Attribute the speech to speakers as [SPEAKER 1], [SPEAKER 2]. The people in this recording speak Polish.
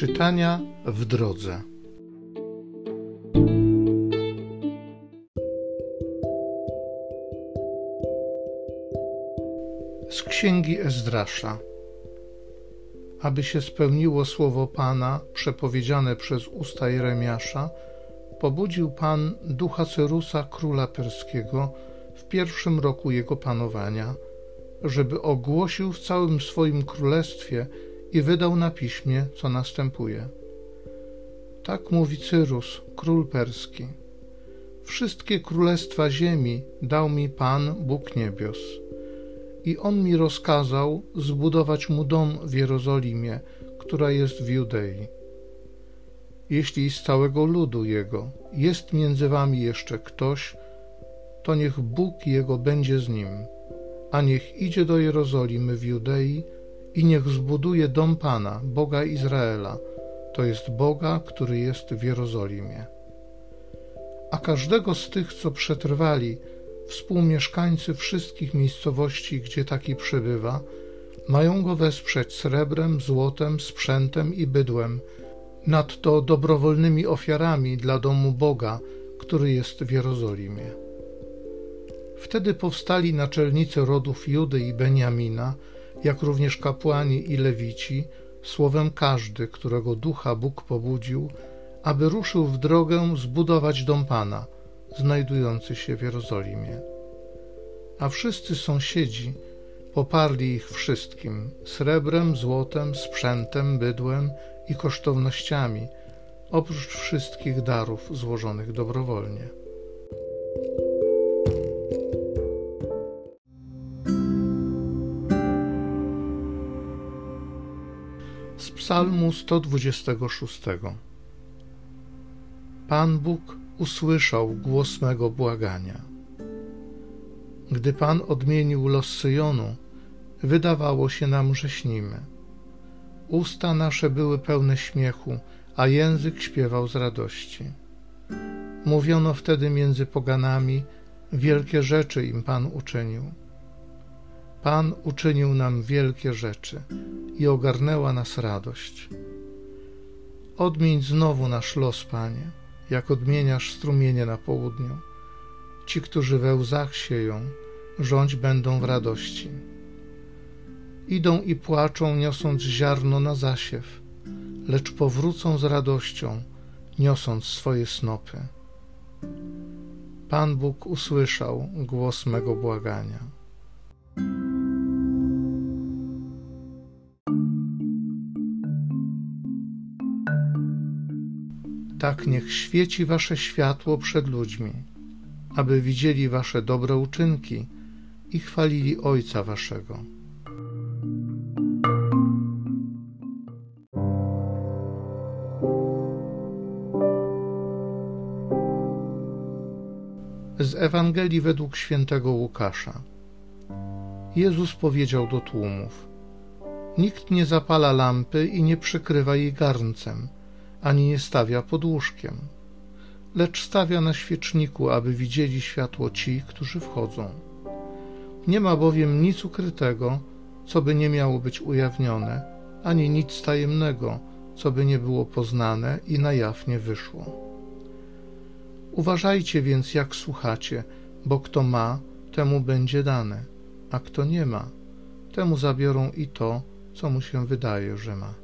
[SPEAKER 1] Czytania w drodze. Z księgi Ezdrasza. Aby się spełniło słowo Pana przepowiedziane przez usta Jeremiasza, pobudził Pan ducha Cerusa, króla perskiego, w pierwszym roku jego panowania, żeby ogłosił w całym swoim królestwie i wydał na piśmie, co następuje. Tak mówi Cyrus, król perski. Wszystkie królestwa ziemi dał mi Pan, Bóg niebios. I on mi rozkazał zbudować mu dom w Jerozolimie, która jest w Judei. Jeśli z całego ludu jego jest między wami jeszcze ktoś, to niech Bóg jego będzie z nim, a niech idzie do Jerozolimy w Judei i niech zbuduje dom Pana, Boga Izraela, to jest Boga, który jest w Jerozolimie. A każdego z tych, co przetrwali, współmieszkańcy wszystkich miejscowości, gdzie taki przebywa, mają go wesprzeć srebrem, złotem, sprzętem i bydłem, nadto dobrowolnymi ofiarami dla domu Boga, który jest w Jerozolimie. Wtedy powstali naczelnicy rodów Judy i Beniamina, jak również kapłani i lewici, słowem każdy, którego ducha Bóg pobudził, aby ruszył w drogę zbudować dom Pana, znajdujący się w Jerozolimie. A wszyscy sąsiedzi poparli ich wszystkim srebrem, złotem, sprzętem, bydłem i kosztownościami, oprócz wszystkich darów złożonych dobrowolnie. Z Psalmu 126 Pan Bóg usłyszał głos mego błagania. Gdy Pan odmienił los Syjonu, wydawało się nam, że śnimy. Usta nasze były pełne śmiechu, a język śpiewał z radości. Mówiono wtedy między poganami, wielkie rzeczy im Pan uczynił. Pan uczynił nam wielkie rzeczy i ogarnęła nas radość. Odmień znowu nasz los, Panie, jak odmieniasz strumienie na południu. Ci, którzy we łzach sieją, rządź będą w radości. Idą i płaczą, niosąc ziarno na zasiew, lecz powrócą z radością, niosąc swoje snopy. Pan Bóg usłyszał głos mego błagania. Tak niech świeci wasze światło przed ludźmi, aby widzieli wasze dobre uczynki i chwalili Ojca waszego. Z Ewangelii według świętego Łukasza. Jezus powiedział do tłumów: Nikt nie zapala lampy i nie przykrywa jej garncem ani nie stawia pod łóżkiem, lecz stawia na świeczniku, aby widzieli światło ci, którzy wchodzą. Nie ma bowiem nic ukrytego, co by nie miało być ujawnione, ani nic tajemnego, co by nie było poznane i na jaw nie wyszło. Uważajcie więc, jak słuchacie, bo kto ma, temu będzie dane, a kto nie ma, temu zabiorą i to, co mu się wydaje, że ma.